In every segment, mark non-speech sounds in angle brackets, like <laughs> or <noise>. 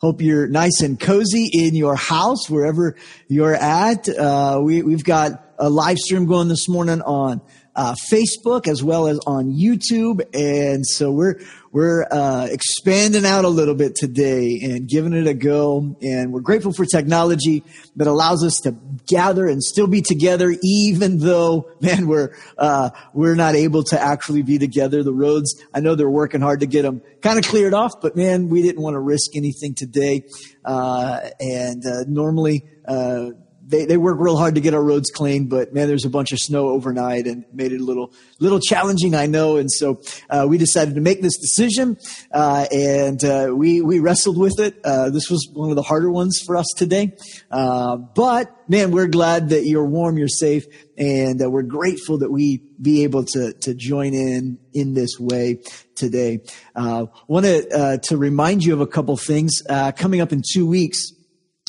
Hope you're nice and cozy in your house, wherever you're at. Uh, we, we've got a live stream going this morning on uh, Facebook as well as on YouTube, and so we're we're uh, expanding out a little bit today and giving it a go. And we're grateful for technology that allows us to gather and still be together, even though, <laughs> man, we're uh, we're not able to actually be together. The roads, I know they're working hard to get them kind of cleared off, but man, we didn't want to risk anything today. Uh, and uh, normally uh, they, they work real hard to get our roads clean, but man, there's a bunch of snow overnight and made it a little, little challenging, I know. And so, uh, we decided to make this decision, uh, and, uh, we, we wrestled with it. Uh, this was one of the harder ones for us today. Uh, but man, we're glad that you're warm, you're safe, and uh, we're grateful that we be able to, to join in in this way today. Uh, want to, to remind you of a couple things, coming up in two weeks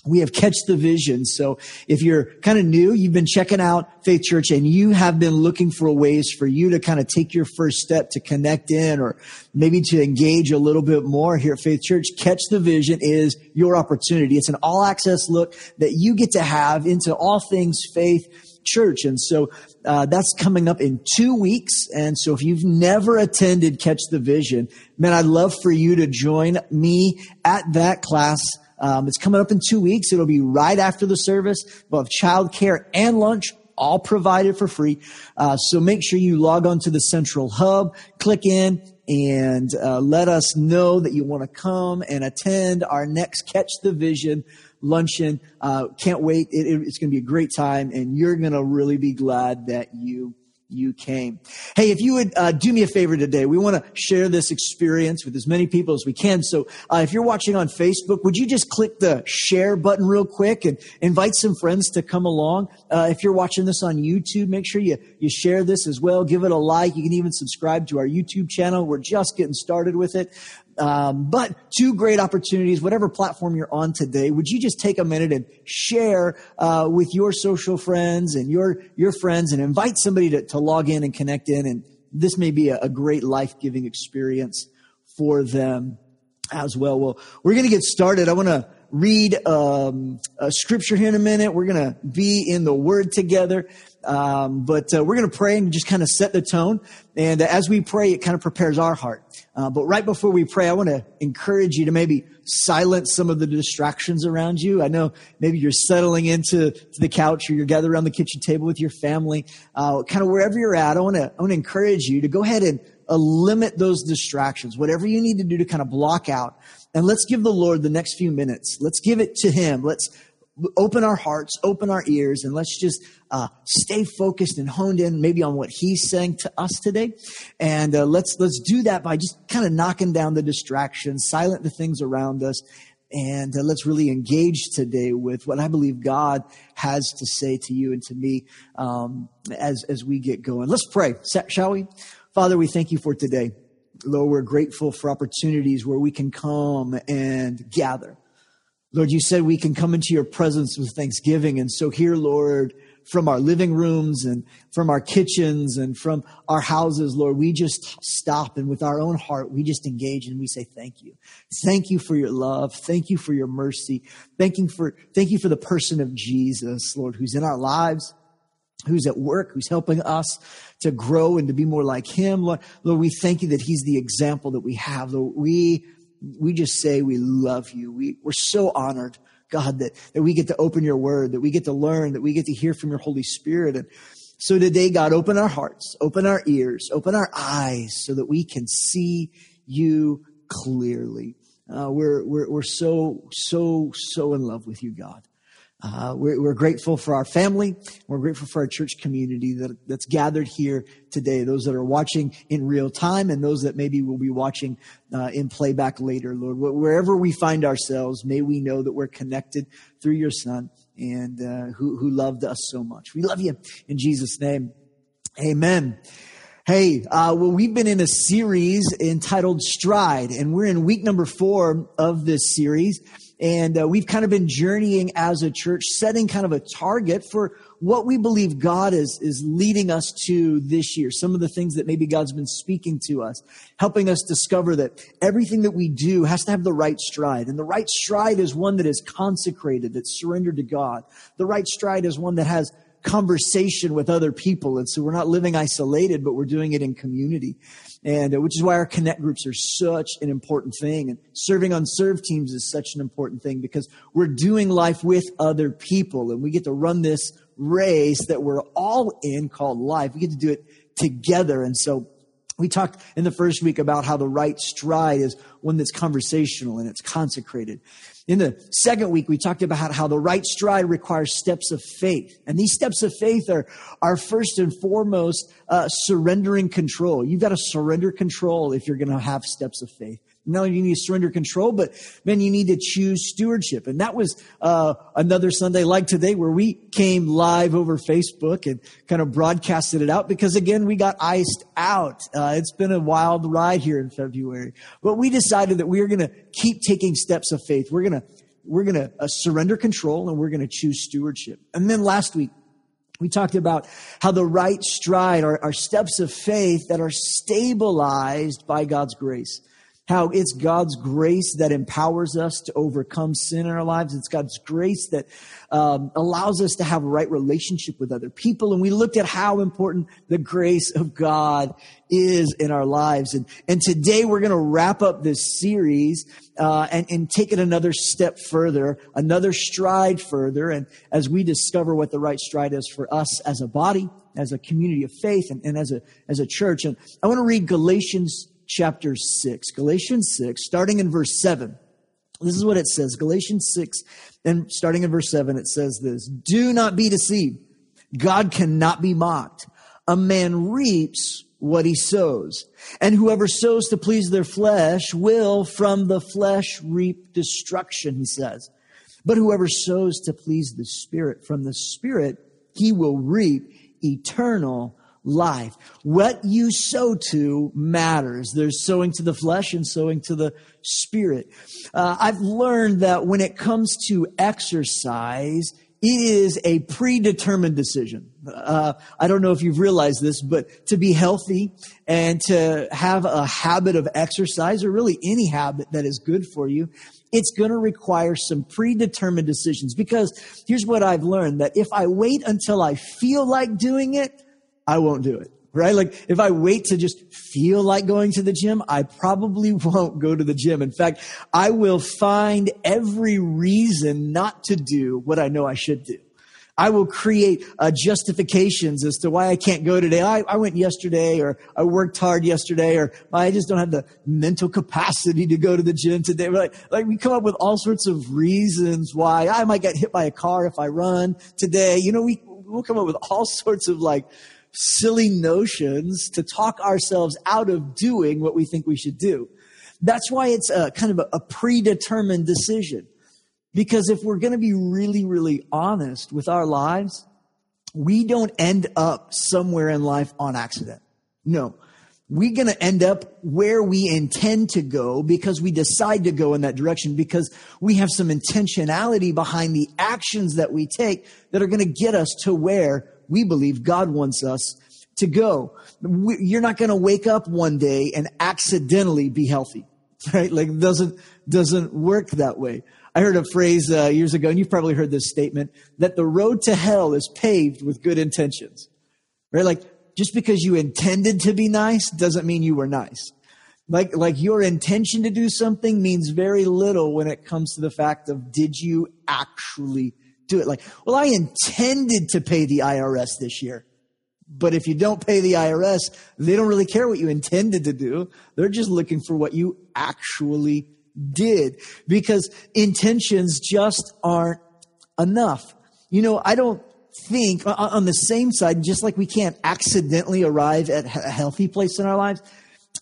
we have catch the vision. So if you're kind of new, you've been checking out Faith Church and you have been looking for ways for you to kind of take your first step to connect in or maybe to engage a little bit more here at Faith Church, catch the vision is your opportunity. It's an all access look that you get to have into all things faith church. And so uh, that's coming up in two weeks. And so if you've never attended Catch the Vision, man, I'd love for you to join me at that class um, it's coming up in two weeks. It'll be right after the service. We'll have childcare and lunch all provided for free. Uh, so make sure you log on to the central hub, click in, and uh, let us know that you want to come and attend our next Catch the Vision luncheon. Uh, can't wait. It, it, it's going to be a great time, and you're going to really be glad that you you came. Hey, if you would uh, do me a favor today, we want to share this experience with as many people as we can. So uh, if you're watching on Facebook, would you just click the share button real quick and invite some friends to come along? Uh, if you're watching this on YouTube, make sure you, you share this as well. Give it a like. You can even subscribe to our YouTube channel. We're just getting started with it. Um, but two great opportunities, whatever platform you're on today, would you just take a minute and share uh, with your social friends and your your friends and invite somebody to, to log in and connect in? And this may be a, a great life giving experience for them as well. Well, we're going to get started. I want to read um, a scripture here in a minute. We're going to be in the Word together. Um, but uh, we're going to pray and just kind of set the tone. And uh, as we pray, it kind of prepares our heart. Uh, but right before we pray, I want to encourage you to maybe silence some of the distractions around you. I know maybe you're settling into the couch or you're gathered around the kitchen table with your family. Uh, kind of wherever you're at, I want to I want to encourage you to go ahead and uh, limit those distractions. Whatever you need to do to kind of block out. And let's give the Lord the next few minutes. Let's give it to Him. Let's open our hearts, open our ears, and let's just uh, stay focused and honed in maybe on what he's saying to us today. And uh, let's let's do that by just kind of knocking down the distractions, silent the things around us, and uh, let's really engage today with what I believe God has to say to you and to me um, as as we get going. Let's pray, shall we? Father, we thank you for today. Lord, we're grateful for opportunities where we can come and gather. Lord, you said we can come into your presence with thanksgiving. And so here, Lord, from our living rooms and from our kitchens and from our houses, Lord, we just stop and with our own heart, we just engage and we say, thank you. Thank you for your love. Thank you for your mercy. Thank you for, thank you for the person of Jesus, Lord, who's in our lives, who's at work, who's helping us to grow and to be more like him. Lord, Lord we thank you that he's the example that we have. Lord, we we just say we love you. We, we're so honored, God, that, that we get to open your word, that we get to learn, that we get to hear from your Holy Spirit. And so today, God, open our hearts, open our ears, open our eyes so that we can see you clearly. Uh, we're, we're, we're so, so, so in love with you, God. Uh, we're, we're, grateful for our family. We're grateful for our church community that, that's gathered here today. Those that are watching in real time and those that maybe will be watching uh, in playback later, Lord. Wherever we find ourselves, may we know that we're connected through your Son and uh, who, who loved us so much. We love you in Jesus' name. Amen. Hey, uh, well, we've been in a series entitled Stride, and we're in week number four of this series. And uh, we've kind of been journeying as a church, setting kind of a target for what we believe God is, is leading us to this year. Some of the things that maybe God's been speaking to us, helping us discover that everything that we do has to have the right stride. And the right stride is one that is consecrated, that's surrendered to God. The right stride is one that has conversation with other people. And so we're not living isolated, but we're doing it in community. And uh, which is why our connect groups are such an important thing. And serving on serve teams is such an important thing because we're doing life with other people and we get to run this race that we're all in called life. We get to do it together. And so we talked in the first week about how the right stride is one that's conversational and it's consecrated. In the second week, we talked about how the right stride requires steps of faith. And these steps of faith are, are first and foremost uh, surrendering control. You've got to surrender control if you're going to have steps of faith. Not only you need to surrender control, but then you need to choose stewardship. And that was uh, another Sunday like today where we came live over Facebook and kind of broadcasted it out because again, we got iced out. Uh, it's been a wild ride here in February, but we decided that we are going to keep taking steps of faith. We're going to we're going to uh, surrender control and we're going to choose stewardship. And then last week, we talked about how the right stride are, are steps of faith that are stabilized by God's grace how it's God's grace that empowers us to overcome sin in our lives. It's God's grace that um, allows us to have a right relationship with other people. And we looked at how important the grace of God is in our lives. And, and today we're going to wrap up this series uh, and, and take it another step further, another stride further. And as we discover what the right stride is for us as a body, as a community of faith, and, and as a as a church. And I want to read Galatians chapter 6, Galatians 6, starting in verse 7. This is what it says Galatians 6, and starting in verse 7, it says this Do not be deceived. God cannot be mocked. A man reaps what he sows. And whoever sows to please their flesh will from the flesh reap destruction, he says. But whoever sows to please the Spirit, from the Spirit, he will reap eternal life. What you sow to matters. There's sowing to the flesh and sowing to the spirit. Uh, I've learned that when it comes to exercise, it is a predetermined decision. Uh, I don't know if you've realized this, but to be healthy and to have a habit of exercise, or really any habit that is good for you, it's going to require some predetermined decisions. Because here's what I've learned that if I wait until I feel like doing it, I won't do it. Right? Like if I wait to just feel like going to the gym, I probably <laughs> won't go to the gym. In fact, I will find every reason not to do what I know I should do. I will create uh, justifications as to why I can't go today. I, I, went yesterday, or I worked hard yesterday, or I just don't have the mental capacity to go to the gym today. Like, like we come up with all sorts of reasons why I might get hit by a car if I run today. You know, we we'll come up with all <laughs> sorts of like silly notions to talk ourselves out of doing what we think we should do. That's why it's a kind of a, a predetermined decision. Because if we're going to be really, really honest with our lives, we don't end up somewhere in life on accident. No. We're going to end up where we intend to go because we decide to go in that direction because we have some intentionality behind the actions that we take that are going to get us to where we believe God wants us to go. We, you're not going to wake up one day and accidentally be healthy, <laughs> right? Like doesn't, doesn't work that way. I heard a phrase uh, years ago, and you've probably heard this statement, that the road to hell is paved with good intentions, right? Like just because you intended to be nice doesn't mean you were nice. Like, like your intention to do something means very little when it comes to the fact of did you actually do it. Like, well, I intended to pay the IRS this year. But if you don't pay the IRS, they don't really care what you intended to do. They're just looking for what you actually did because intentions just aren't enough. You know, I don't think uh, uh, on the same side, just like we can't accidentally arrive at a healthy place in our lives,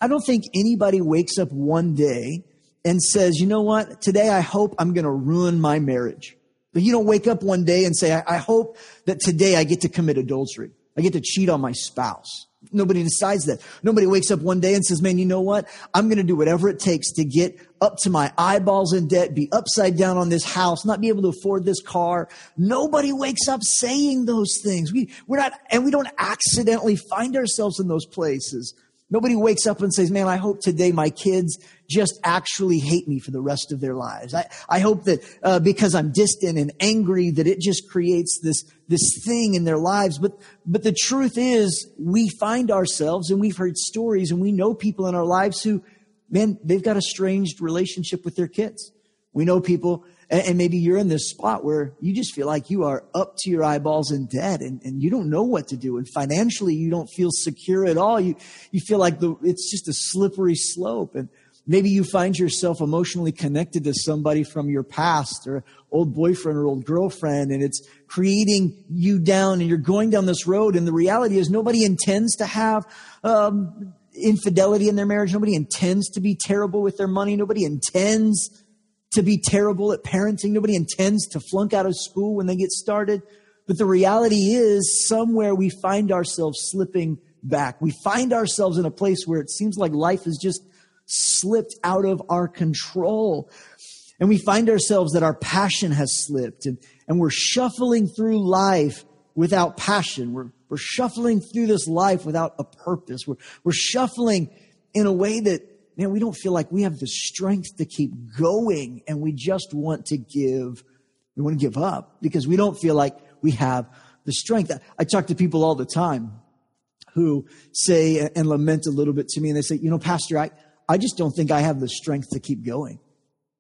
I don't think anybody wakes up one day and says, you know what, today I hope I'm going to ruin my marriage. But you don't wake up one day and say, I, I hope that today I get to commit adultery. I get to cheat on my spouse. Nobody decides that. Nobody wakes up one day and says, man, you know what? I'm going to do whatever it takes to get up to my eyeballs in debt, be upside down on this house, not be able to afford this car. Nobody wakes up saying those things. We, we're not, and we don't accidentally find ourselves in those places. Nobody wakes up and says, man, I hope today my kids just actually hate me for the rest of their lives. I, I hope that uh, because I'm distant and angry that it just creates this, this thing in their lives. But, but the truth is we find ourselves and we've heard stories and we know people in our lives who, man, they've got a strange relationship with their kids. We know people and, maybe you're in this spot where you just feel like you are up to your eyeballs in debt and, and you don't know what to do. And financially, you don't feel secure at all. You, you feel like the, it's just a slippery slope. And maybe you find yourself emotionally connected to somebody from your past or old boyfriend or old girlfriend and it's creating you down and you're going down this road. And the reality is nobody intends to have, um, infidelity in their marriage. Nobody intends to be terrible with their money. Nobody intends to be terrible at parenting. Nobody intends to flunk out of school when they get started. But the reality is somewhere we find ourselves slipping back. We find ourselves in a place where it seems like life has just slipped out of our control. And we find ourselves that our passion has slipped and, and we're shuffling through life without passion. We're, we're shuffling through this life without a purpose. We're, we're shuffling in a way that man, we don't feel like we have the strength to keep going and we just want to give, we want to give up because we don't feel like we have the strength. I talk to people all the time who say and lament a little bit to me and they say, you know, Pastor, I, I just don't think I have the strength to keep going.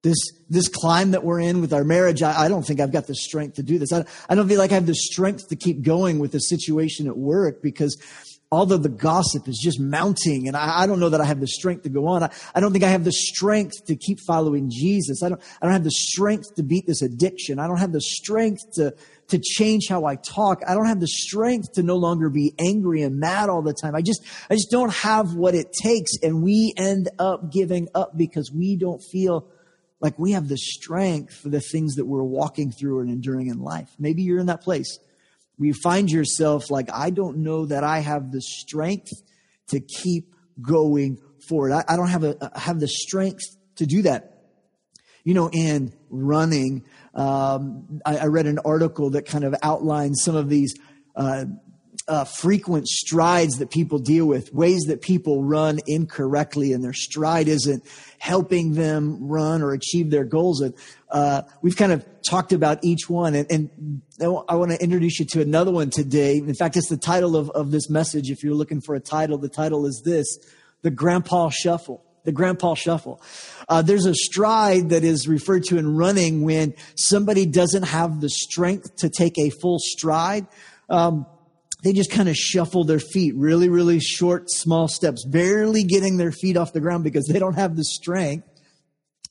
This, this climb that we're in with our marriage, I, I don't think I've got the strength to do this. I, I don't feel like I have the strength to keep going with the situation at work because although the gossip is just mounting and I, I, don't know that I have the strength to go on. I, I, don't think I have the strength to keep following Jesus. I don't, I don't have the strength to beat this addiction. I don't have the strength to, to change how I talk. I don't have the strength to no longer be angry and mad all the time. I just, I just don't have what it takes. And we end up giving up because we don't feel like we have the strength for the things that we're walking through and enduring in life. Maybe you're in that place you find yourself like, I don't know that I have the strength to keep going forward. I, I don't have a, have the strength to do that. You know, in running, um, I, I, read an article that kind of outlines some of these uh, uh, frequent strides that people deal with, ways that people run incorrectly, and their stride isn't helping them run or achieve their goals. And uh, we've kind of talked about each one, and, and I want to introduce you to another one today. In fact, it's the title of, of this message. If you're looking for a title, the title is this: "The Grandpa Shuffle." The Grandpa Shuffle. Uh, there's a stride that is referred to in running when somebody doesn't have the strength to take a full stride. Um, they just kind of shuffle their feet, really, really short, small steps, barely getting their feet off the ground because they don't have the strength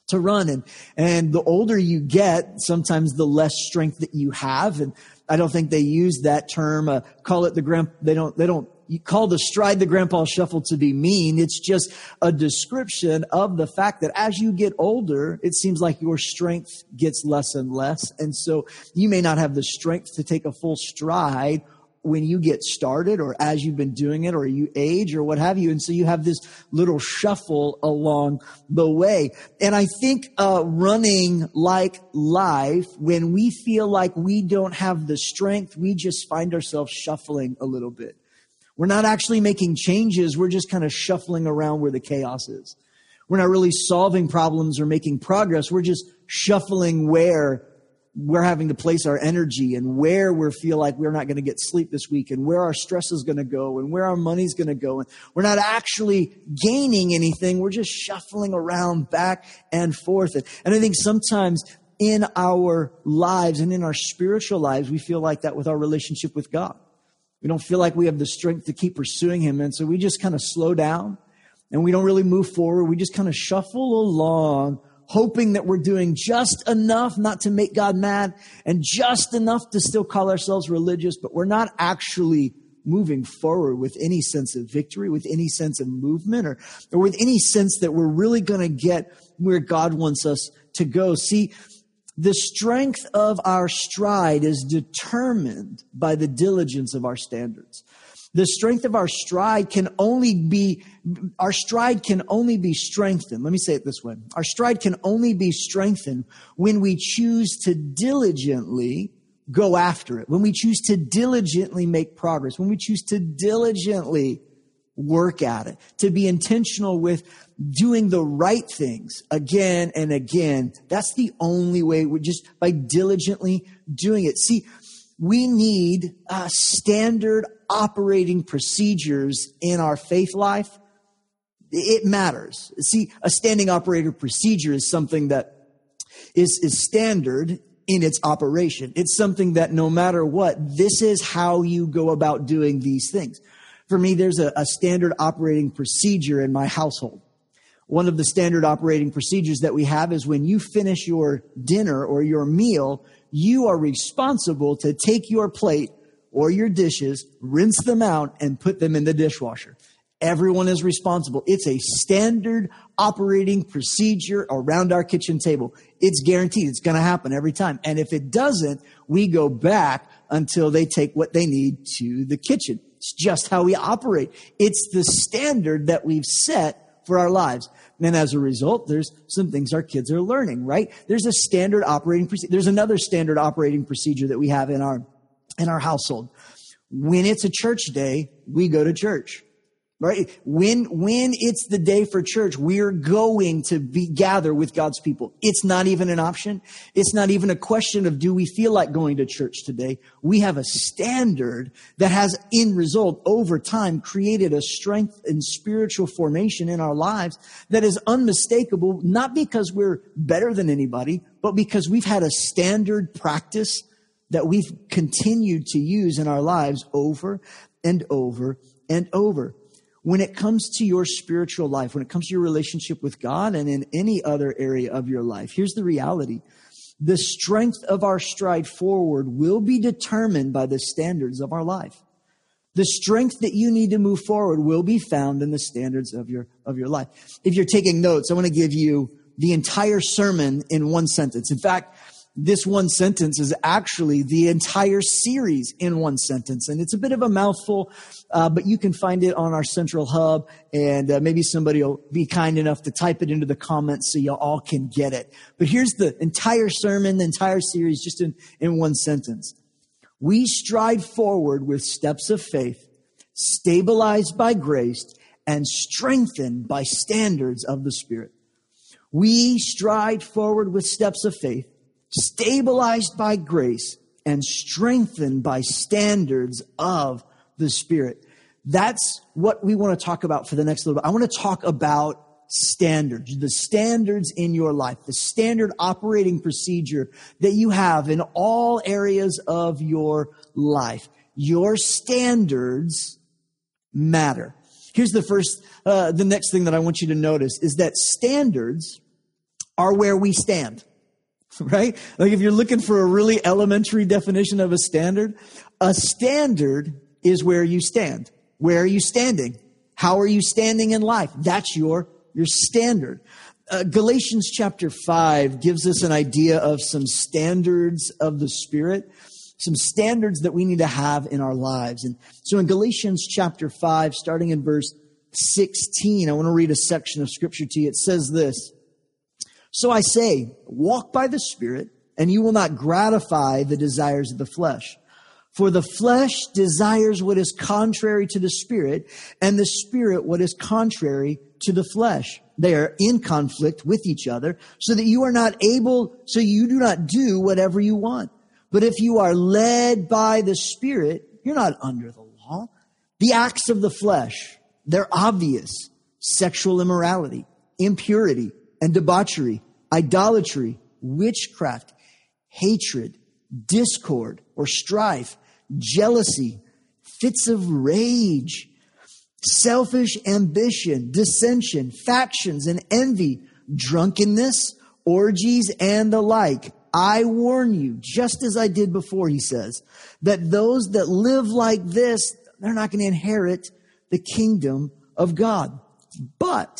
to run. And, and the older you get, sometimes the less strength that you have. And I don't think they use that term, uh, call it the grand, they don't, they don't call the stride the grandpa shuffle to be mean. It's just a description of the fact that as you get older, it seems like your strength gets less and less. And so you may not have the strength to take a full stride when you get started or as you've been doing it or you age or what have you. And so you have this little shuffle along the way. And I think, uh, running like life, when we feel like we don't have the strength, we just find ourselves shuffling a little bit. We're not actually making changes. We're just kind of shuffling around where the chaos is. We're not really solving problems or making progress. We're just shuffling where we're having to place our energy and where we feel like we're not going to get sleep this week and where our stress is going to go and where our money's going to go. And we're not actually gaining anything. We're just shuffling around back and forth. And I think sometimes in our lives and in our spiritual lives, we feel like that with our relationship with God. We don't feel like we have the strength to keep pursuing Him. And so we just kind of slow down and we don't really move forward. We just kind of shuffle along hoping that we're doing just enough not to make God mad and just enough to still call ourselves religious, but we're not actually moving forward with any sense of victory, with any sense of movement, or, or with any sense that we're really going to get where God wants us to go. See, The strength of our stride is determined by the diligence of our standards. The strength of our stride can only be, our stride can only be strengthened. Let me say it this way. Our stride can only be strengthened when we choose to diligently go after it, when we choose to diligently make progress, when we choose to diligently work at it, to be intentional with doing the right things again and again. That's the only way we're just by diligently doing it. See, we need a standard operating procedures in our faith life. It matters. See, a standing operator procedure is something that is, is standard in its operation. It's something that no matter what, this is how you go about doing these things. For me, there's a, a standard operating procedure in my household. One of the standard operating procedures that we have is when you finish your dinner or your meal, you are responsible to take your plate or your dishes, rinse them out, and put them in the dishwasher. Everyone is responsible. It's a standard operating procedure around our kitchen table. It's guaranteed. It's going to happen every time. And if it doesn't, we go back until they take what they need to the kitchen. It's just how we operate. It's the standard that we've set for our lives. And as a result, there's some things our kids are learning, right? There's a standard operating procedure. There's another standard operating procedure that we have in our, in our household. When it's a church day, we go to church right? When, when it's the day for church, we're going to be gather with God's people. It's not even an option. It's not even a question of do we feel like going to church today? We have a standard that has in result over time created a strength and spiritual formation in our lives that is unmistakable, not because we're better than anybody, but because we've had a standard practice that we've continued to use in our lives over and over and over when it comes to your spiritual life, when it comes to your relationship with God and in any other area of your life, here's the reality. The strength of our stride forward will be determined by the standards of our life. The strength that you need to move forward will be found in the standards of your, of your life. If you're taking notes, I want to give you the entire sermon in one sentence. In fact, this one sentence is actually the entire series in one sentence. And it's a bit of a mouthful, uh, but you can find it on our central hub. And uh, maybe somebody will be kind enough to type it into the comments so you all can get it. But here's the entire sermon, the entire series, just in, in one sentence. We stride forward with steps of faith, stabilized by grace, and strengthened by standards of the Spirit. We stride forward with steps of faith stabilized by grace and strengthened by standards of the Spirit. That's what we want to talk about for the next little bit. I want to talk about standards, the standards in your life, the standard operating procedure that you have in all areas of your life. Your standards matter. Here's the first, uh, the next thing that I want you to notice is that standards are where we stand. <laughs> right? Like if you're looking for a really elementary definition of a standard, a standard is where you stand. Where are you standing? How are you standing in life? That's your, your standard. Uh, Galatians chapter 5 gives us an idea of some standards of the Spirit, some standards that we need to have in our lives. And so in Galatians chapter 5, starting in verse 16, I want to read a section of scripture to you. It says this so I say, walk by the Spirit, and you will not gratify the desires of the flesh. For the flesh desires what is contrary to the Spirit, and the Spirit what is contrary to the flesh. They are in conflict with each other, so that you are not able, so you do not do whatever you want. But if you are led by the Spirit, you're not under the law. The acts of the flesh, they're obvious. Sexual immorality, impurity, and debauchery, idolatry, witchcraft, hatred, discord or strife, jealousy, fits of rage, selfish ambition, dissension, factions, and envy, drunkenness, orgies, and the like. I warn you, just as I did before, he says, that those that live like this, they're not going to inherit the kingdom of God. But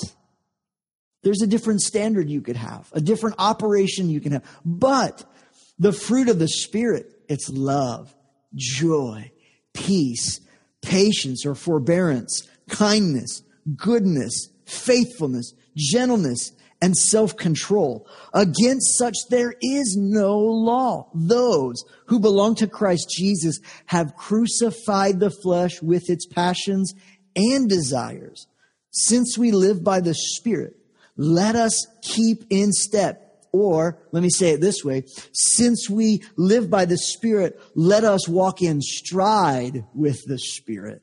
there's a different standard you could have, a different operation you can have. But the fruit of the Spirit, it's love, joy, peace, patience or forbearance, kindness, goodness, faithfulness, gentleness, and self control. Against such there is no law. Those who belong to Christ Jesus have crucified the flesh with its passions and desires. Since we live by the Spirit, let us keep in step. Or, let me say it this way since we live by the Spirit, let us walk in stride with the Spirit.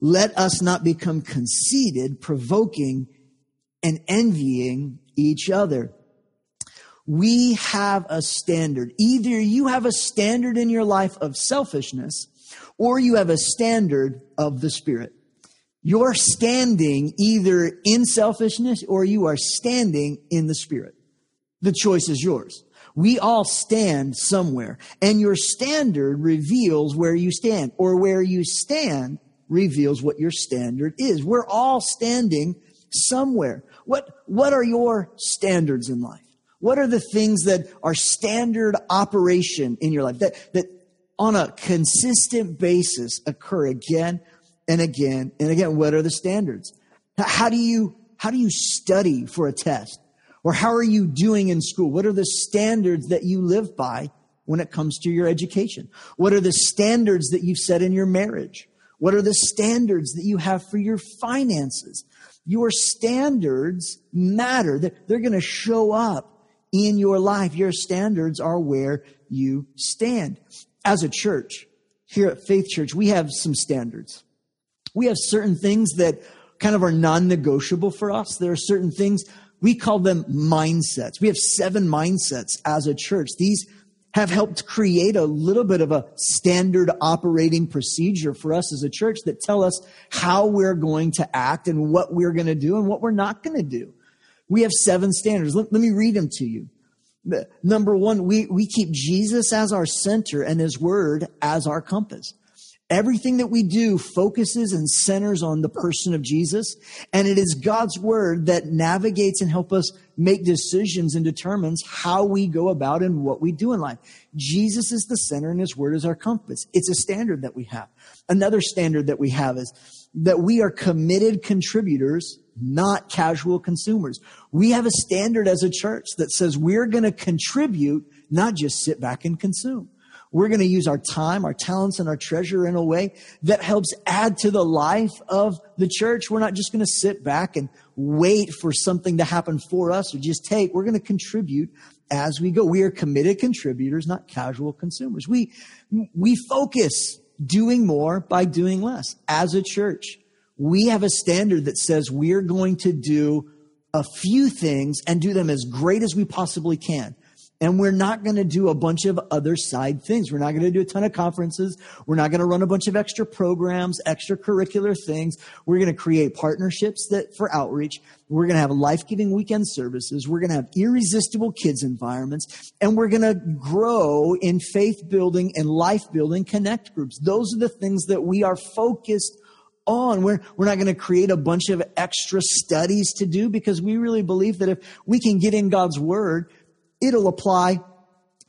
Let us not become conceited, provoking, and envying each other. We have a standard. Either you have a standard in your life of selfishness or you have a standard of the Spirit. You're standing either in selfishness or you are standing in the Spirit. The choice is yours. We all stand somewhere, and your standard reveals where you stand, or where you stand reveals what your standard is. We're all standing somewhere. What, what are your standards in life? What are the things that are standard operation in your life that, that on a consistent basis occur again and again and again? What are the standards? How do you, how do you study for a test? Or how are you doing in school? What are the standards that you live by when it comes to your education? What are the standards that you've set in your marriage? What are the standards that you have for your finances? Your standards matter. They're going to show up in your life. Your standards are where you stand. As a church, here at Faith Church, we have some standards. We have certain things that kind of are non negotiable for us. There are certain things, we call them mindsets. We have seven mindsets as a church. These have helped create a little bit of a standard operating procedure for us as a church that tell us how we're going to act and what we're going to do and what we're not going to do. We have seven standards. Let, let me read them to you. Number one, we, we keep Jesus as our center and his word as our compass. Everything that we do focuses and centers on the person of Jesus. And it is God's word that navigates and help us make decisions and determines how we go about and what we do in life. Jesus is the center and his word is our compass. It's a standard that we have. Another standard that we have is that we are committed contributors, not casual consumers. We have a standard as a church that says we're going to contribute, not just sit back and consume. We're going to use our time, our talents, and our treasure in a way that helps add to the life of the church. We're not just going to sit back and wait for something to happen for us or just take. We're going to contribute as we go. We are committed contributors, not casual consumers. We, we focus doing more by doing less. As a church, we have a standard that says we're going to do a few things and do them as great as we possibly can. And we're not going to do a bunch of other side things. We're not going to do a ton of conferences. We're not going to run a bunch of extra programs, extracurricular things. We're going to create partnerships that for outreach. We're going to have life-giving weekend services. We're going to have irresistible kids environments and we're going to grow in faith building and life building connect groups. Those are the things that we are focused on. We're, we're not going to create a bunch of extra studies to do because we really believe that if we can get in God's word, it'll apply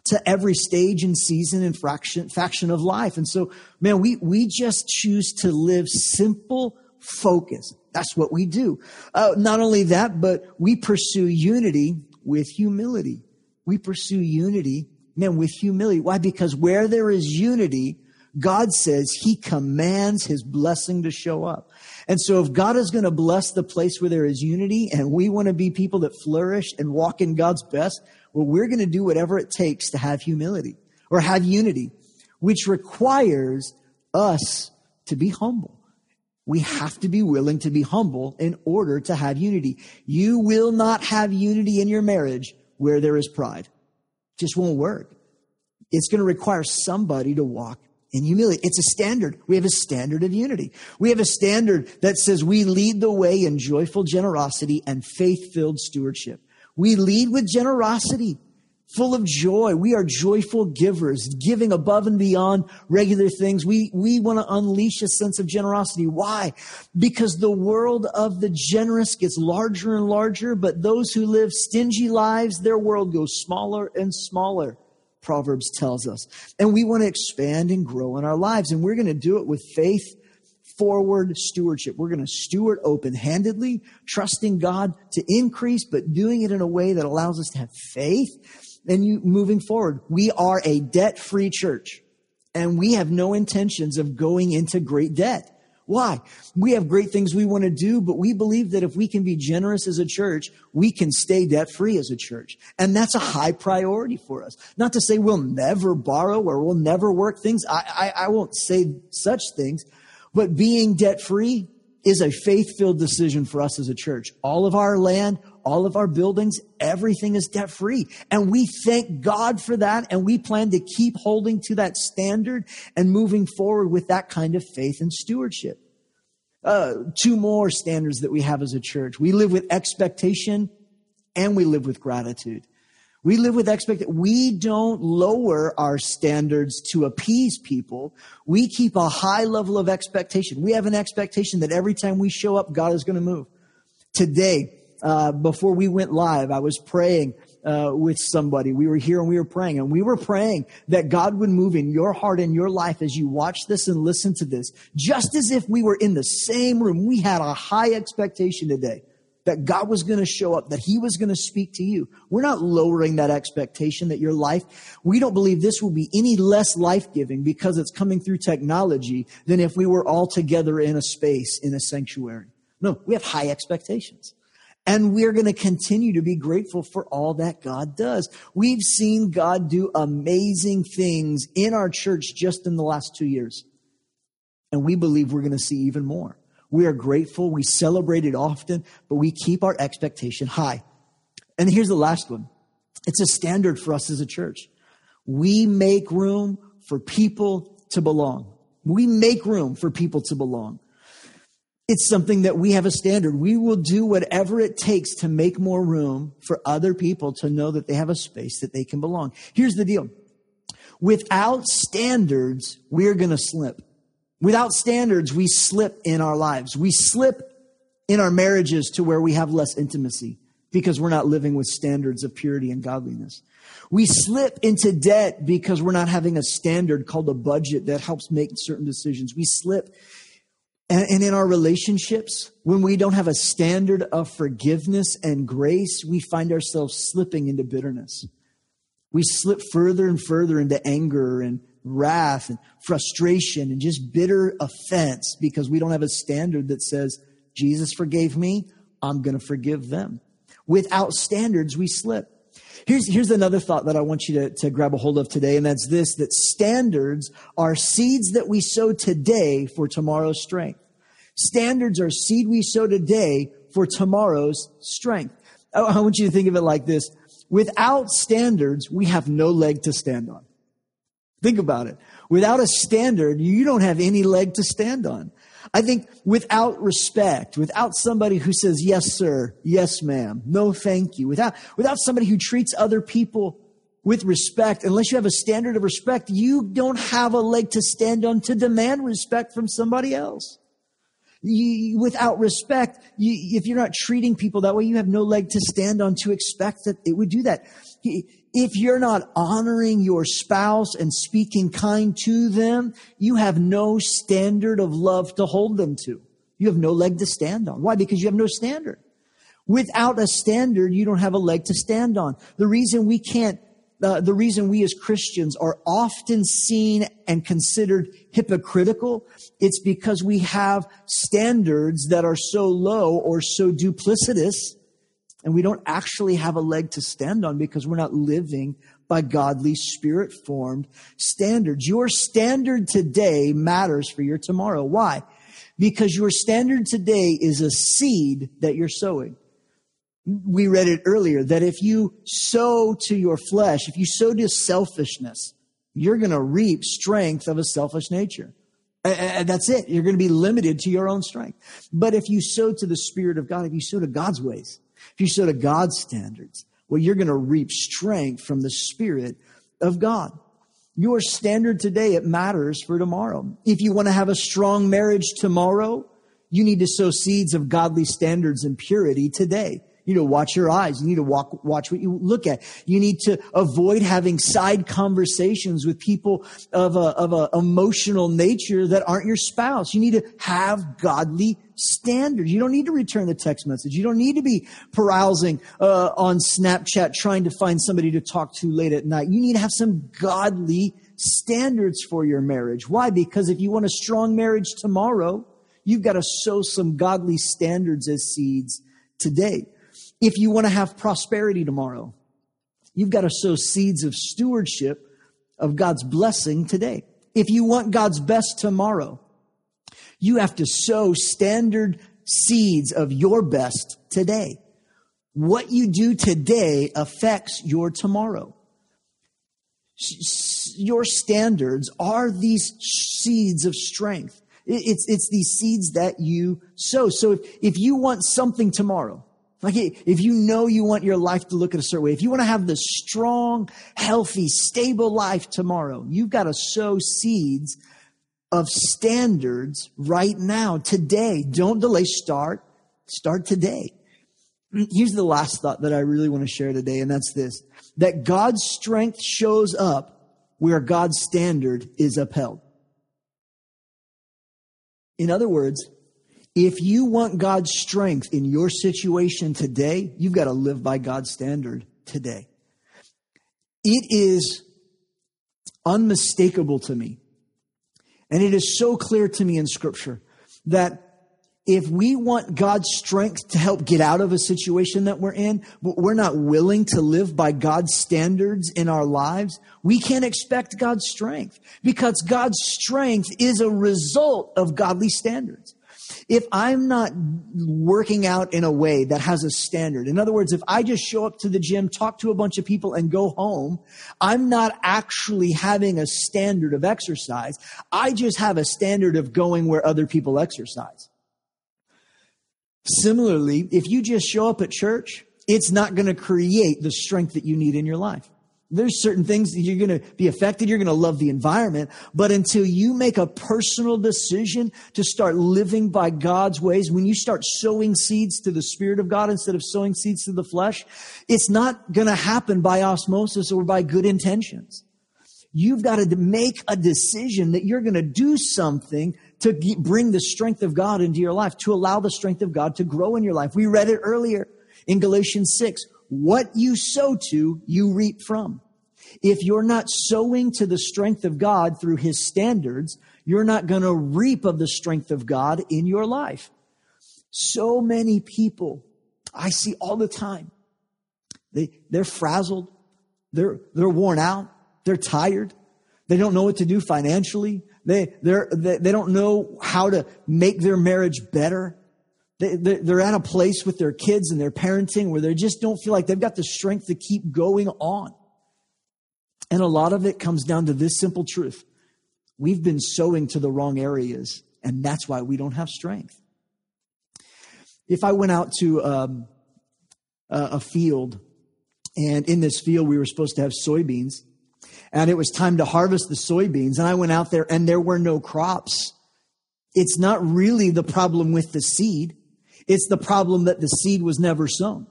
to every stage and season and fraction, faction of life. And so, man, we, we just choose to live simple focus. That's what we do. Uh, not only that, but we pursue unity with humility. We pursue unity, man, with humility. Why? Because where there is unity, God says he commands his blessing to show up. And so if God is going to bless the place where there is unity and we want to be people that flourish and walk in God's best, well, we're going to do whatever it takes to have humility or have unity, which requires us to be humble. We have to be willing to be humble in order to have unity. You will not have unity in your marriage where there is pride. It just won't work. It's going to require somebody to walk in humility. It's a standard. We have a standard of unity. We have a standard that says we lead the way in joyful generosity and faith filled stewardship. We lead with generosity. full of joy. We are joyful givers, giving above and beyond regular things. We, we want to unleash a sense of generosity. Why? Because the world of the generous gets larger and larger, but those who live stingy lives, their world goes smaller and smaller. Proverbs tells us. And we want to expand and grow in our lives. And we're going to do it with faith forward stewardship. We're going to steward open handedly, trusting God to increase, but doing it in a way that allows us to have faith and you moving forward. We are a debt free church and we have no intentions of going into great debt. Why? We have great things we want to do, but we believe that if we can be generous as a church, we can stay debt free as a church. And that's a high priority for us. Not to say we'll never borrow or we'll never work things. I, I, I won't say such things, but being debt free is a faith filled decision for us as a church. All of our land, all of our buildings, everything is debt free. And we thank God for that. And we plan to keep holding to that standard and moving forward with that kind of faith and stewardship. Uh, two more standards that we have as a church. We live with expectation and we live with gratitude. We live with expectation. We don't lower our standards to appease people. We keep a high level of expectation. We have an expectation that every time we show up, God is going to move. Today, uh, before we went live, I was praying uh, with somebody. We were here and we were praying, and we were praying that God would move in your heart and your life as you watch this and listen to this, just as if we were in the same room. We had a high expectation today that God was going to show up, that He was going to speak to you. We're not lowering that expectation that your life, we don't believe this will be any less life giving because it's coming through technology than if we were all together in a space, in a sanctuary. No, we have high expectations. And we're going to continue to be grateful for all that God does. We've seen God do amazing things in our church just in the last two years. And we believe we're going to see even more. We are grateful. We celebrate it often, but we keep our expectation high. And here's the last one. It's a standard for us as a church. We make room for people to belong. We make room for people to belong. It's something that we have a standard. We will do whatever it takes to make more room for other people to know that they have a space that they can belong. Here's the deal. Without standards, we're going to slip. Without standards, we slip in our lives. We slip in our marriages to where we have less intimacy because we're not living with standards of purity and godliness. We slip into debt because we're not having a standard called a budget that helps make certain decisions. We slip and, in our relationships, when we don't have a standard of forgiveness and grace, we find ourselves slipping into bitterness. We slip further and further into anger and wrath and frustration and just bitter offense because we don't have a standard that says, Jesus forgave me, I'm going to forgive them. Without standards, we slip. Here's, here's another thought that I want you to, to grab a hold of today, and that's this that standards are seeds that we sow today for tomorrow's strength. Standards are seed we sow today for tomorrow's strength. I, I want you to think of it like this. Without standards, we have no leg to stand on. Think about it. Without a standard, you don't have any leg to stand on. I think without respect, without somebody who says, yes, sir, yes, ma'am, no, thank you, without, without somebody who treats other people with respect, unless you have a standard of respect, you don't have a leg to stand on to demand respect from somebody else. You, without respect, you, if you're not treating people that way, you have no leg to stand on to expect that it would do that. If you're not honoring your spouse and speaking kind to them, you have no standard of love to hold them to. You have no leg to stand on. Why? Because you have no standard. Without a standard, you don't have a leg to stand on. The reason we can't, uh, the reason we as Christians are often seen and considered hypocritical, it's because we have standards that are so low or so duplicitous and we don't actually have a leg to stand on because we're not living by godly spirit formed standards. Your standard today matters for your tomorrow. Why? Because your standard today is a seed that you're sowing. We read it earlier that if you sow to your flesh, if you sow to selfishness, you're going to reap strength of a selfish nature. And that's it. You're going to be limited to your own strength. But if you sow to the Spirit of God, if you sow to God's ways, if you sow to God's standards, Well, you're going to reap strength from the Spirit of God. Your standard today, it matters for tomorrow. If you want to have a strong marriage tomorrow, you need to sow seeds of godly standards and purity today. You to watch your eyes. You need to walk, watch what you look at. You need to avoid having side conversations with people of a, of a emotional nature that aren't your spouse. You need to have godly standards. You don't need to return the text message. You don't need to be carousing uh, on Snapchat trying to find somebody to talk to late at night. You need to have some godly standards for your marriage. Why? Because if you want a strong marriage tomorrow, you've got to sow some godly standards as seeds today. If you want to have prosperity tomorrow, you've got to sow seeds of stewardship of God's blessing today. If you want God's best tomorrow, you have to sow standard seeds of your best today. What you do today affects your tomorrow. Your standards are these seeds of strength. It's, it's these seeds that you sow. So if, if you want something tomorrow, like if you know you want your life to look at a certain way, if you want to have the strong, healthy, stable life tomorrow, you've got to sow seeds of standards right now, today. Don't delay. Start. Start today. Mm, here's the last thought that I really want to share today, and that's this that God's strength shows up where God's standard is upheld. In other words, if you want God's strength in your situation today, you've got to live by God's standard today. It is unmistakable to me, and it is so clear to me in Scripture that if we want God's strength to help get out of a situation that we're in, but we're not willing to live by God's standards in our lives, we can't expect God's strength because God's strength is a result of godly standards if I'm not working out in a way that has a standard, in other words, if I just show up to the gym, talk to a bunch of people, and go home, I'm not actually having a standard of exercise. I just have a standard of going where other people exercise. Similarly, if you just show up at church, it's not going to create the strength that you need in your life. There's certain things that you're going to be affected. You're going to love the environment. But until you make a personal decision to start living by God's ways, when you start sowing seeds to the Spirit of God instead of sowing seeds to the flesh, it's not going to happen by osmosis or by good intentions. You've got to make a decision that you're going to do something to bring the strength of God into your life, to allow the strength of God to grow in your life. We read it earlier in Galatians 6 what you sow to, you reap from. If you're not sowing to the strength of God through his standards, you're not going to reap of the strength of God in your life. So many people I see all the time. They, they're frazzled. They're, they're worn out. They're tired. They don't know what to do financially. They, they're, they, they don't know how to make their marriage better. They, they're at a place with their kids and their parenting where they just don't feel like they've got the strength to keep going on. And a lot of it comes down to this simple truth. We've been sowing to the wrong areas, and that's why we don't have strength. If I went out to um, a field, and in this field we were supposed to have soybeans, and it was time to harvest the soybeans, and I went out there and there were no crops. It's not really the problem with the seed. It's the problem that the seed was never sown.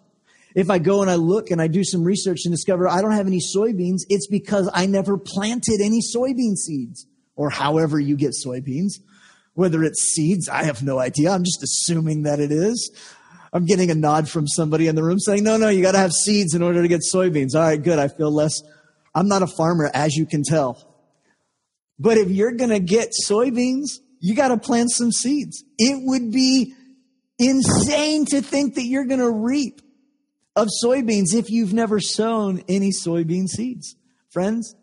If I go and I look and I do some research and discover I don't have any soybeans, it's because I never planted any soybean seeds or however you get soybeans. Whether it's seeds, I have no idea. I'm just assuming that it is. I'm getting a nod from somebody in the room saying, no, no, you got to have seeds in order to get soybeans. All right, good. I feel less. I'm not a farmer, as you can tell. But if you're going to get soybeans, you got to plant some seeds. It would be insane to think that you're going to reap of soybeans if you've never sown any soybean seeds. Friends,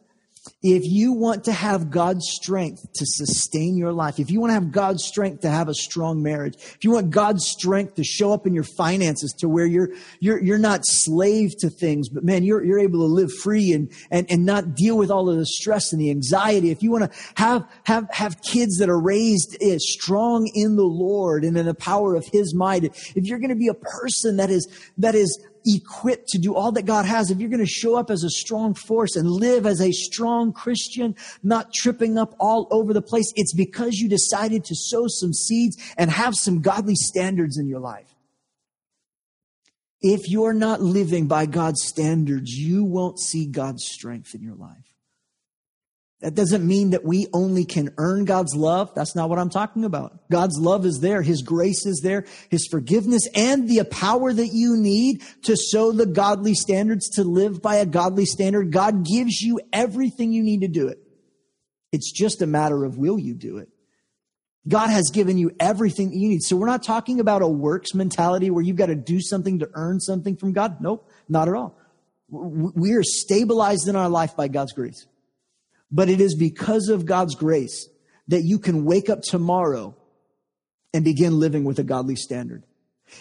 if you want to have God's strength to sustain your life, if you want to have God's strength to have a strong marriage, if you want God's strength to show up in your finances to where you're, you're, you're not slave to things, but man, you're, you're able to live free and, and, and not deal with all of the stress and the anxiety. If you want to have, have, have kids that are raised eh, strong in the Lord and in the power of His might, if you're going to be a person that is, that is equipped to do all that God has, if you're going to show up as a strong force and live as a strong Christian, not tripping up all over the place, it's because you decided to sow some seeds and have some godly standards in your life. If you're not living by God's standards, you won't see God's strength in your life. That doesn't mean that we only can earn God's love. That's not what I'm talking about. God's love is there. His grace is there. His forgiveness and the power that you need to sow the godly standards, to live by a godly standard. God gives you everything you need to do it. It's just a matter of will you do it? God has given you everything you need. So we're not talking about a works mentality where you've got to do something to earn something from God. Nope, not at all. We are stabilized in our life by God's grace. But it is because of God's grace that you can wake up tomorrow and begin living with a godly standard.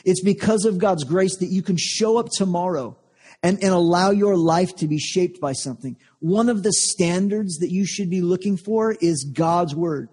It's because of God's grace that you can show up tomorrow and, and allow your life to be shaped by something. One of the standards that you should be looking for is God's word.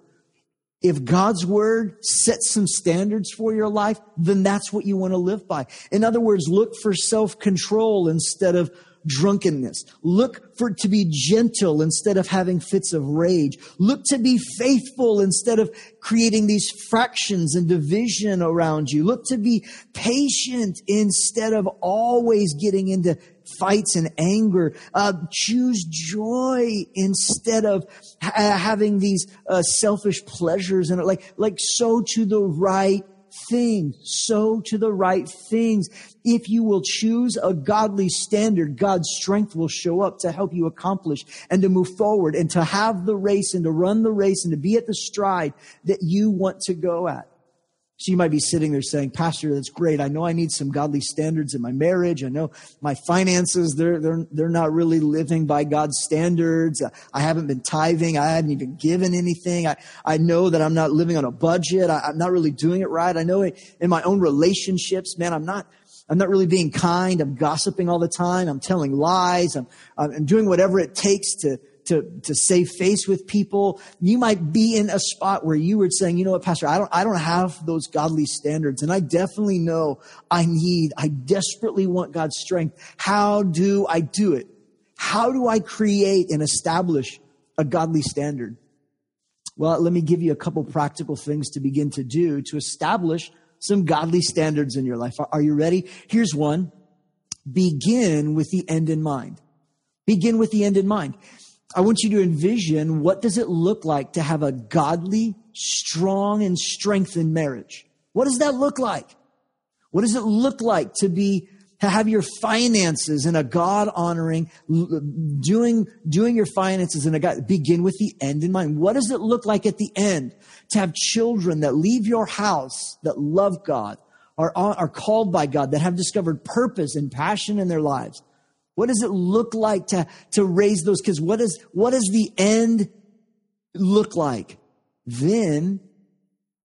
If God's word sets some standards for your life, then that's what you want to live by. In other words, look for self-control instead of drunkenness. Look for to be gentle instead of having fits of rage. Look to be faithful instead of creating these fractions and division around you. Look to be patient instead of always getting into fights and anger. Uh, choose joy instead of ha- having these uh, selfish pleasures and like like sow to the right things. Sow to the right things. If you will choose a godly standard, God's strength will show up to help you accomplish and to move forward and to have the race and to run the race and to be at the stride that you want to go at. So you might be sitting there saying, Pastor, that's great. I know I need some godly standards in my marriage. I know my finances, they're, they're, they're not really living by God's standards. I haven't been tithing. I haven't even given anything. I, I know that I'm not living on a budget. I, I'm not really doing it right. I know it, in my own relationships, man, I'm not, I'm not really being kind. I'm gossiping all the time. I'm telling lies. I'm, I'm doing whatever it takes to, to, to save face with people. You might be in a spot where you were saying, you know what, Pastor, I don't, I don't have those godly standards. And I definitely know I need, I desperately want God's strength. How do I do it? How do I create and establish a godly standard? Well, let me give you a couple practical things to begin to do to establish some godly standards in your life. Are you ready? Here's one. Begin with the end in mind. Begin with the end in mind. I want you to envision what does it look like to have a godly, strong, and strengthened marriage? What does that look like? What does it look like to be to have your finances in a God honoring, doing, doing your finances in a God, begin with the end in mind. What does it look like at the end to have children that leave your house that love God, are, are called by God, that have discovered purpose and passion in their lives? What does it look like to, to raise those kids? What, is, what does the end look like? Then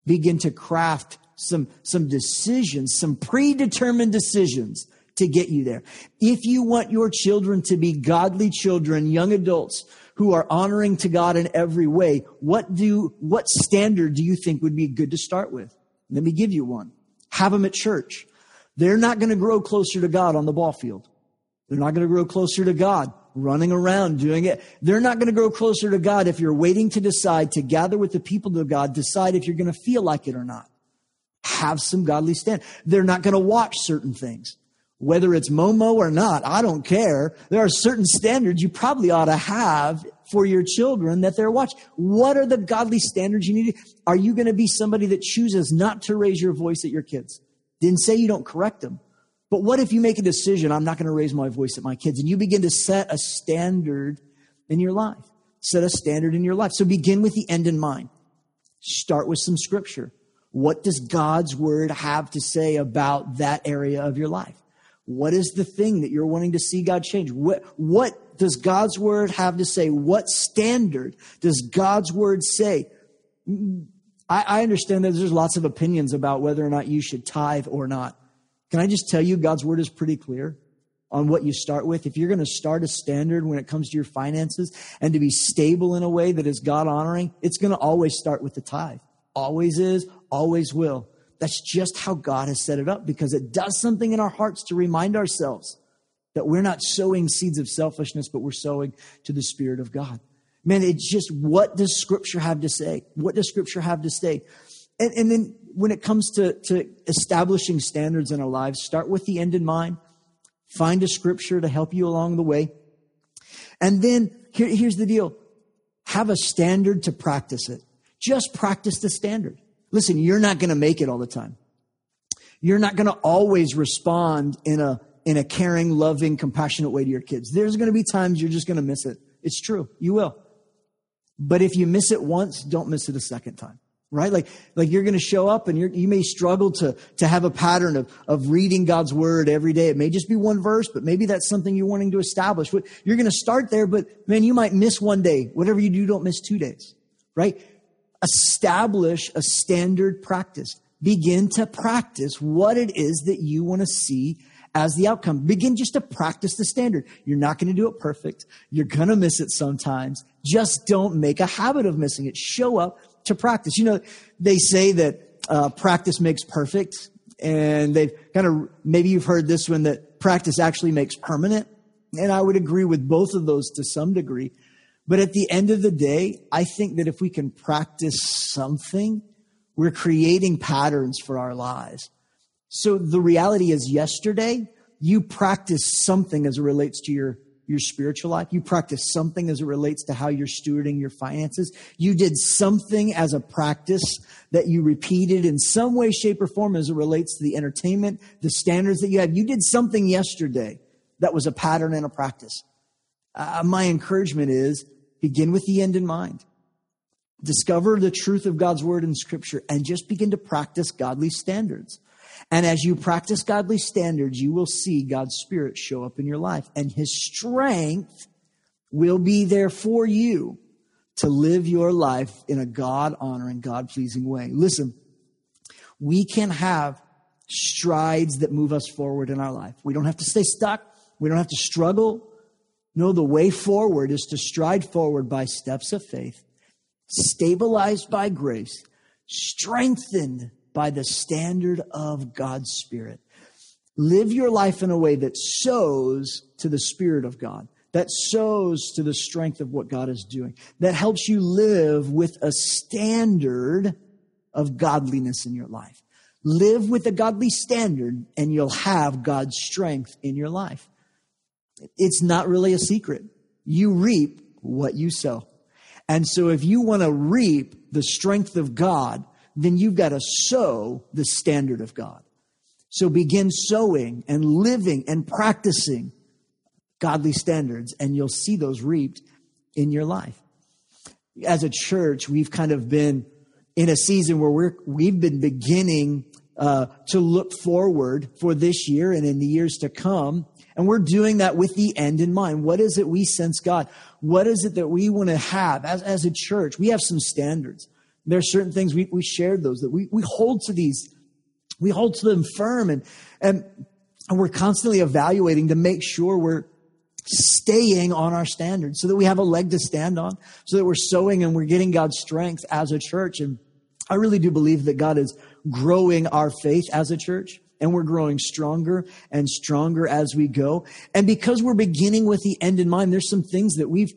begin to craft some, some decisions, some predetermined decisions to get you there. If you want your children to be godly children, young adults who are honoring to God in every way, what do, what standard do you think would be good to start with? Let me give you one. Have them at church. They're not going to grow closer to God on the ball field. They're not going to grow closer to God running around doing it. They're not going to grow closer to God if you're waiting to decide to gather with the people of God, decide if you're going to feel like it or not. Have some godly stand. They're not going to watch certain things. Whether it's Momo or not, I don't care. There are certain standards you probably ought to have for your children that they're watching. What are the godly standards you need? Are you going to be somebody that chooses not to raise your voice at your kids? Didn't say you don't correct them. But what if you make a decision, I'm not going to raise my voice at my kids, and you begin to set a standard in your life? Set a standard in your life. So begin with the end in mind. Start with some scripture. What does God's word have to say about that area of your life? What is the thing that you're wanting to see God change? What, what does God's word have to say? What standard does God's word say? I, I understand that there's lots of opinions about whether or not you should tithe or not. Can I just tell you, God's word is pretty clear on what you start with. If you're going to start a standard when it comes to your finances and to be stable in a way that is God honoring, it's going to always start with the tithe. Always is, always will. That's just how God has set it up because it does something in our hearts to remind ourselves that we're not sowing seeds of selfishness, but we're sowing to the Spirit of God. Man, it's just what does Scripture have to say? What does Scripture have to say? And, and then when it comes to, to establishing standards in our lives, start with the end in mind. Find a Scripture to help you along the way. And then here, here's the deal have a standard to practice it. Just practice the standard. Listen, you're not going to make it all the time. You're not going to always respond in a, in a caring, loving, compassionate way to your kids. There's going to be times you're just going to miss it. It's true. You will. But if you miss it once, don't miss it a second time. Right? Like, like you're going to show up and you may struggle to, to have a pattern of, of reading God's word every day. It may just be one verse, but maybe that's something you're wanting to establish. You're going to start there, but man, you might miss one day. Whatever you do, don't miss two days. Right? establish a standard practice. Begin to practice what it is that you want to see as the outcome. Begin just to practice the standard. You're not going to do it perfect. You're going to miss it sometimes. Just don't make a habit of missing it. Show up to practice. You know, they say that uh, practice makes perfect, and they've kind of maybe you've heard this one that practice actually makes permanent. And I would agree with both of those to some degree. But at the end of the day, I think that if we can practice something, we're creating patterns for our lives. So the reality is yesterday, you practiced something as it relates to your, your spiritual life. You practiced something as it relates to how you're stewarding your finances. You did something as a practice that you repeated in some way, shape, or form as it relates to the entertainment, the standards that you have. You did something yesterday that was a pattern and a practice. Uh, my encouragement is begin with the end in mind. Discover the truth of God's word in scripture and just begin to practice godly standards. And as you practice godly standards, you will see God's spirit show up in your life and his strength will be there for you to live your life in a God honoring, God pleasing way. Listen, we can have strides that move us forward in our life. We don't have to stay stuck. We don't have to struggle. No, the way forward is to stride forward by steps of faith, stabilized by grace, strengthened by the standard of God's Spirit. Live your life in a way that sows to the Spirit of God, that sows to the strength of what God is doing, that helps you live with a standard of godliness in your life. Live with a godly standard, and you'll have God's strength in your life. It's not really a secret. You reap what you sow. And so if you want to reap the strength of God, then you've got to sow the standard of God. So begin sowing and living and practicing godly standards, and you'll see those reaped in your life. As a church, we've kind of been in a season where we're, we've been beginning uh, to look forward for this year and in the years to come and we're doing that with the end in mind. What is it we sense God? What is it that we want to have as, as a church? We have some standards. There are certain things we, we shared those that we, we hold to these, we hold to them firm and, and, and we're constantly evaluating to make sure we're staying on our standards so that we have a leg to stand on, so that we're sowing and we're getting God's strength as a church. And I really do believe that God is growing our faith as a church and we're growing stronger and stronger as we go. And because we're beginning with the end in mind, there's some things that we've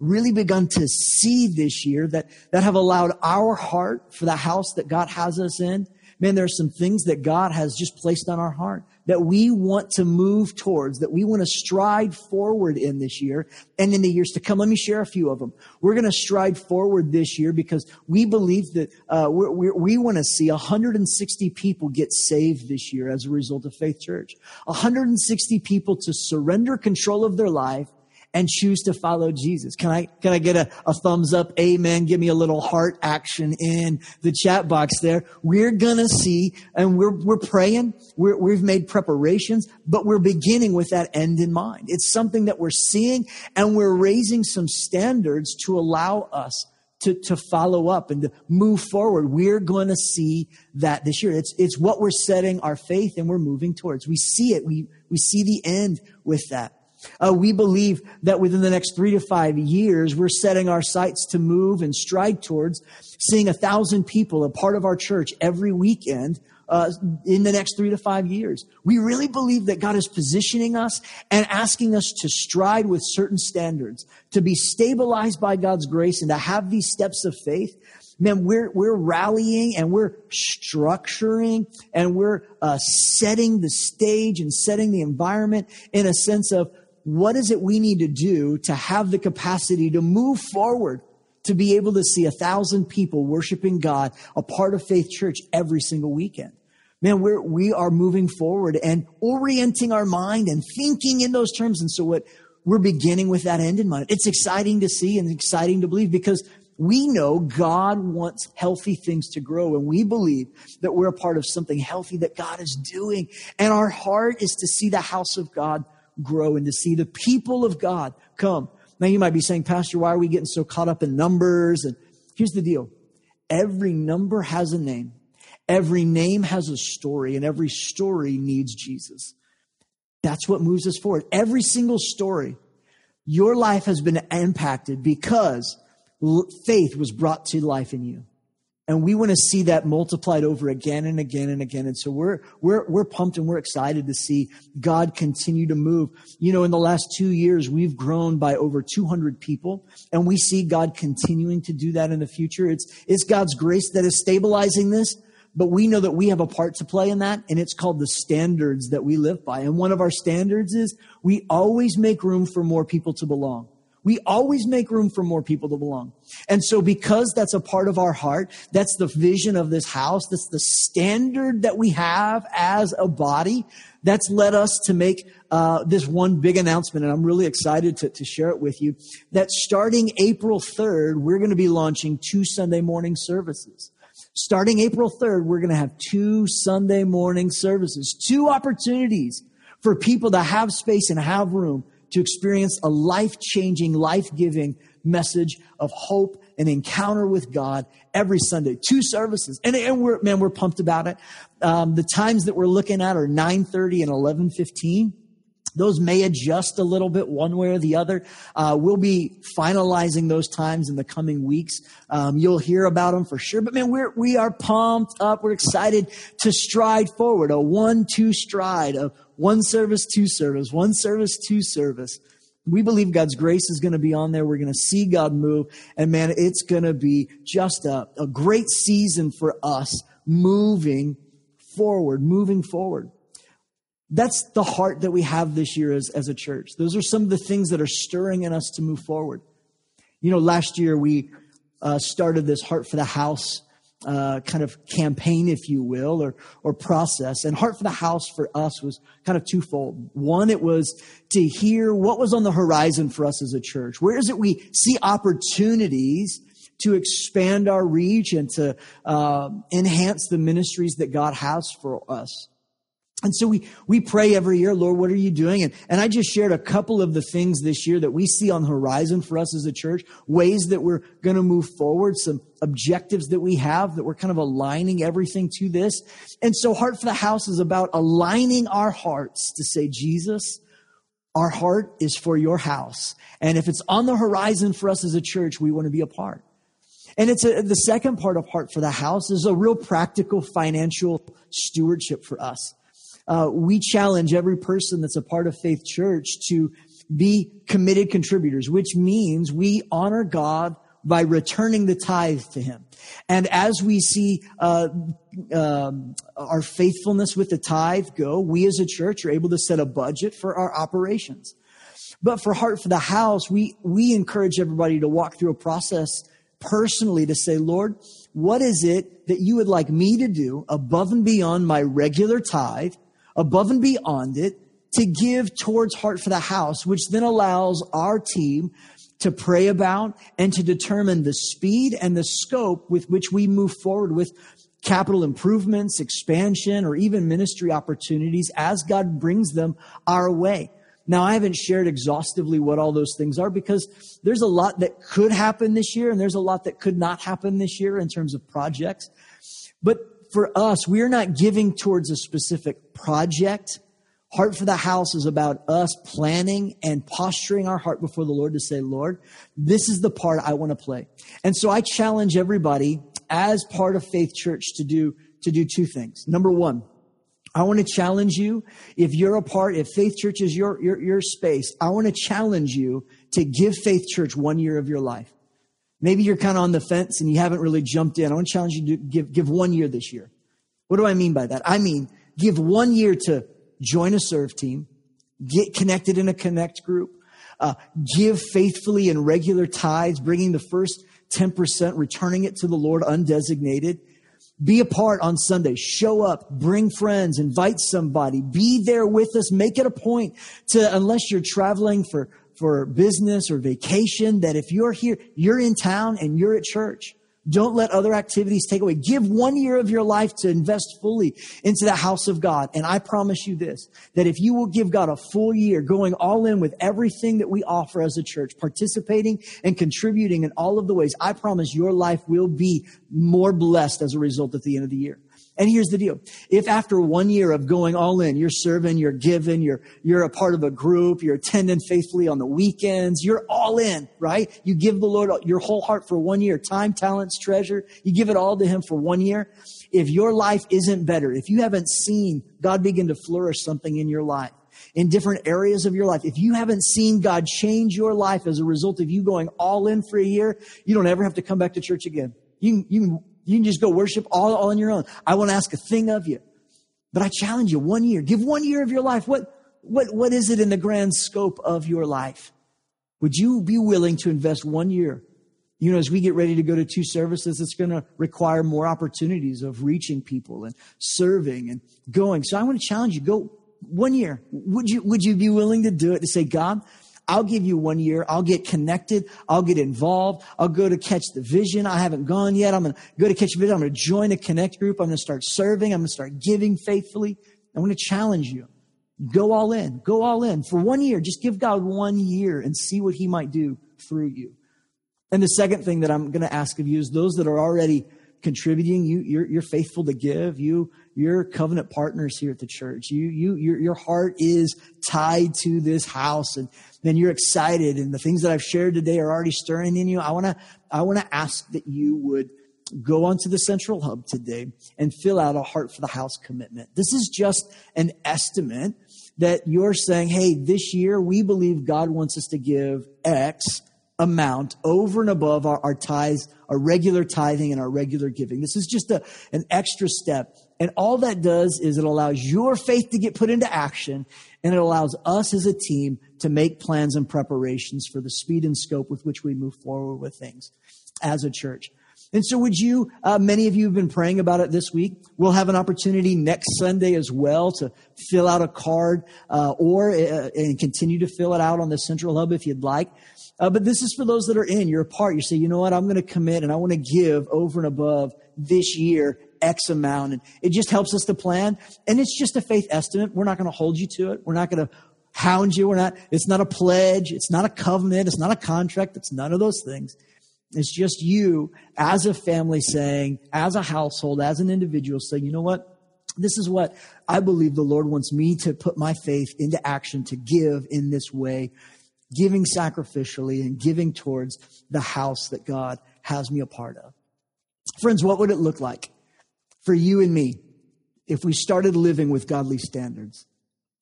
really begun to see this year that, that have allowed our heart for the house that God has us in. Man, there are some things that God has just placed on our heart that we want to move towards, that we want to stride forward in this year and in the years to come. Let me share a few of them. We're going to stride forward this year because we believe that uh, we're, we're, we want to see 160 people get saved this year as a result of Faith Church. 160 people to surrender control of their life and choose to follow Jesus. Can I, can I get a, a thumbs up? Amen. Give me a little heart action in the chat box there. We're gonna see and we're, we're praying. We're, we've made preparations, but we're beginning with that end in mind. It's something that we're seeing and we're raising some standards to allow us to, to follow up and to move forward. We're going to see that this year. It's, it's what we're setting our faith and we're moving towards. We see it. We, we see the end with that. Uh, we believe that within the next three to five years, we're setting our sights to move and stride towards seeing a thousand people, a part of our church, every weekend uh, in the next three to five years. We really believe that God is positioning us and asking us to stride with certain standards, to be stabilized by God's grace and to have these steps of faith man, we're, we're rallying and we're structuring and we're uh, setting the stage and setting the environment in a sense of what is it we need to do to have the capacity to move forward to be able to see a thousand people worshiping God, a part of Faith Church every single weekend. Man, we're, we are moving forward and orienting our mind and thinking in those terms. And so what we're beginning with that end in mind. It's exciting to see and exciting to believe because we know God wants healthy things to grow, and we believe that we're a part of something healthy that God is doing. And our heart is to see the house of God grow and to see the people of God come. Now, you might be saying, Pastor, why are we getting so caught up in numbers? And here's the deal every number has a name, every name has a story, and every story needs Jesus. That's what moves us forward. Every single story, your life has been impacted because faith was brought to life in you. And we want to see that multiplied over again and again and again. And so we're, we're, we're pumped and we're excited to see God continue to move. You know, in the last two years, we've grown by over 200 people and we see God continuing to do that in the future. It's, it's God's grace that is stabilizing this, but we know that we have a part to play in that and it's called the standards that we live by. And one of our standards is we always make room for more people to belong. We always make room for more people to belong. And so because that's a part of our heart, that's the vision of this house, that's the standard that we have as a body, that's led us to make uh, this one big announcement, and I'm really excited to, to share it with you, that starting April 3rd, we're going to be launching two Sunday morning services. Starting April 3rd, we're going to have two Sunday morning services, two opportunities for people to have space and have room to experience a life changing, life giving message of hope and encounter with God every Sunday. Two services. And, and we're, man, we're pumped about it. Um, the times that we're looking at are 9.30 and 11.15. Those may adjust a little bit one way or the other. Uh, we'll be finalizing those times in the coming weeks. Um, you'll hear about them for sure. But man, we're we are pumped up. We're excited to stride forward. A one-two stride of one service, two service, one service, two service. We believe God's grace is going to be on there. We're going to see God move. And man, it's going to be just a, a great season for us moving forward, moving forward. That's the heart that we have this year as, as a church. Those are some of the things that are stirring in us to move forward. You know, last year we uh, started this Heart for the House uh, kind of campaign, if you will, or, or process. And Heart for the House for us was kind of twofold. One, it was to hear what was on the horizon for us as a church. Where is it we see opportunities to expand our reach and to uh, enhance the ministries that God has for us? And so we, we pray every year, Lord, what are you doing? And, and I just shared a couple of the things this year that we see on the horizon for us as a church, ways that we're going to move forward, some objectives that we have that we're kind of aligning everything to this. And so Heart for the House is about aligning our hearts to say, Jesus, our heart is for your house. And if it's on the horizon for us as a church, we want to be a part. And it's a, the second part of Heart for the House is a real practical financial stewardship for us uh, we challenge every person that's a part of Faith Church to be committed contributors, which means we honor God by returning the tithe to Him. And as we see uh, um, our faithfulness with the tithe go, we as a church are able to set a budget for our operations. But for Heart for the House, we, we encourage everybody to walk through a process personally to say, Lord, what is it that you would like me to do above and beyond my regular tithe above and beyond it to give towards Heart for the House, which then allows our team to pray about and to determine the speed and the scope with which we move forward with capital improvements, expansion, or even ministry opportunities as God brings them our way. Now, I haven't shared exhaustively what all those things are because there's a lot that could happen this year and there's a lot that could not happen this year in terms of projects. But for us, we are not giving towards a specific project. Heart for the house is about us planning and posturing our heart before the Lord to say, Lord, this is the part I want to play. And so I challenge everybody as part of Faith Church to do to do two things. Number one, I want to challenge you. If you're a part, if Faith Church is your, your, your space, I want to challenge you to give Faith Church one year of your life. Maybe you're kind of on the fence and you haven't really jumped in. I want to challenge you to give, give one year this year. What do I mean by that? I mean, give one year to join a serve team, get connected in a connect group, uh, give faithfully in regular tithes, bringing the first 10%, returning it to the Lord undesignated. Be a part on Sunday. Show up, bring friends, invite somebody, be there with us. Make it a point to, unless you're traveling for, for business or vacation, that if you're here, you're in town and you're at church. Don't let other activities take away. Give one year of your life to invest fully into the house of God. And I promise you this, that if you will give God a full year, going all in with everything that we offer as a church, participating and contributing in all of the ways, I promise your life will be more blessed as a result at the end of the year. And here's the deal. If after one year of going all in, you're serving, you're giving, you're, you're a part of a group, you're attending faithfully on the weekends, you're all in, right? You give the Lord your whole heart for one year, time, talents, treasure. You give it all to Him for one year. If your life isn't better, if you haven't seen God begin to flourish something in your life, in different areas of your life. If you haven't seen God change your life as a result of you going all in for a year, you don't ever have to come back to church again. You, you can you can just go worship all, all on your own. I won't ask a thing of you. But I challenge you one year. Give one year of your life. What, what, what is it in the grand scope of your life? Would you be willing to invest one year? You know, as we get ready to go to two services, it's going to require more opportunities of reaching people and serving and going. So I want to challenge you. Go one year. Would you, would you be willing to do it to say, God, I'll give you one year. I'll get connected. I'll get involved. I'll go to catch the vision. I haven't gone yet. I'm going to go to catch the vision. I'm going to join a connect group. I'm going to start serving. I'm going to start giving faithfully. I'm going to challenge you. Go all in. Go all in for one year. Just give God one year and see what he might do through you. And the second thing that I'm going to ask of you is those that are already contributing, you, you're, you're faithful to give. You, you're covenant partners here at the church. You, you, your, your heart is tied to this house and then you're excited and the things that I've shared today are already stirring in you. I want to, I want to ask that you would go onto the central hub today and fill out a heart for the house commitment. This is just an estimate that you're saying, Hey, this year we believe God wants us to give X amount over and above our, our tithes, our regular tithing and our regular giving. This is just a, an extra step. And all that does is it allows your faith to get put into action and it allows us as a team to make plans and preparations for the speed and scope with which we move forward with things as a church. And so would you, uh, many of you have been praying about it this week. We'll have an opportunity next Sunday as well to fill out a card, uh, or, uh, and continue to fill it out on the central hub if you'd like. Uh, but this is for those that are in, you're a part. You say, you know what? I'm going to commit and I want to give over and above this year X amount. And it just helps us to plan. And it's just a faith estimate. We're not going to hold you to it. We're not going to hound you. We're not, it's not a pledge. It's not a covenant. It's not a contract. It's none of those things. It's just you as a family saying, as a household, as an individual saying, you know what? This is what I believe the Lord wants me to put my faith into action to give in this way, giving sacrificially and giving towards the house that God has me a part of. Friends, what would it look like for you and me if we started living with godly standards?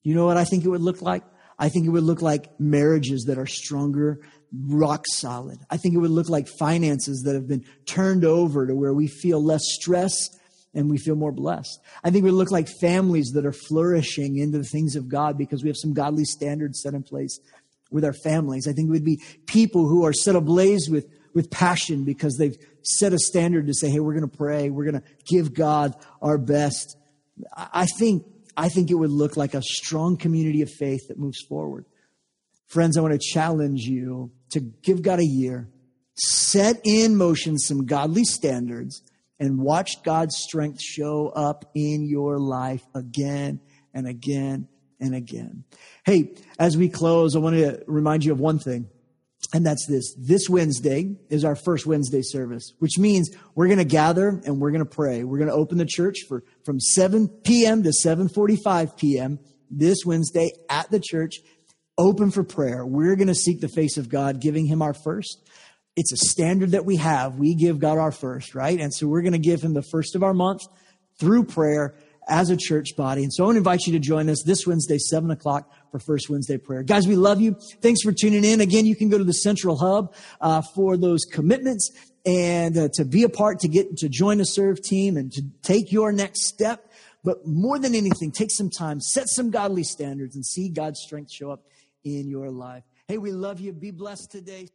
You know what I think it would look like? I think it would look like marriages that are stronger, rock solid. I think it would look like finances that have been turned over to where we feel less stress and we feel more blessed. I think it would look like families that are flourishing into the things of God because we have some godly standards set in place with our families. I think would be people who are set ablaze with, with passion because they've set a standard to say, hey, we're going to pray, we're going to give God our best. I think I think it would look like a strong community of faith that moves forward. Friends, I want to challenge you to give God a year, set in motion some godly standards, and watch God's strength show up in your life again and again and again. Hey, as we close, I want to remind you of one thing. And that's this. This Wednesday is our first Wednesday service, which means we're going to gather and we're going to pray. We're going to open the church for from 7 p.m. to 7:45 p.m. this Wednesday at the church, open for prayer. We're going to seek the face of God, giving him our first. It's a standard that we have. We give God our first, right? And so we're going to give him the first of our month through prayer as a church body. And so I want to invite you to join us this Wednesday, 7 o'clock for First Wednesday prayer. Guys, we love you. Thanks for tuning in. Again, you can go to the Central Hub uh, for those commitments and uh, to be a part, to get to join a serve team and to take your next step. But more than anything, take some time, set some godly standards, and see God's strength show up in your life. Hey, we love you. Be blessed today.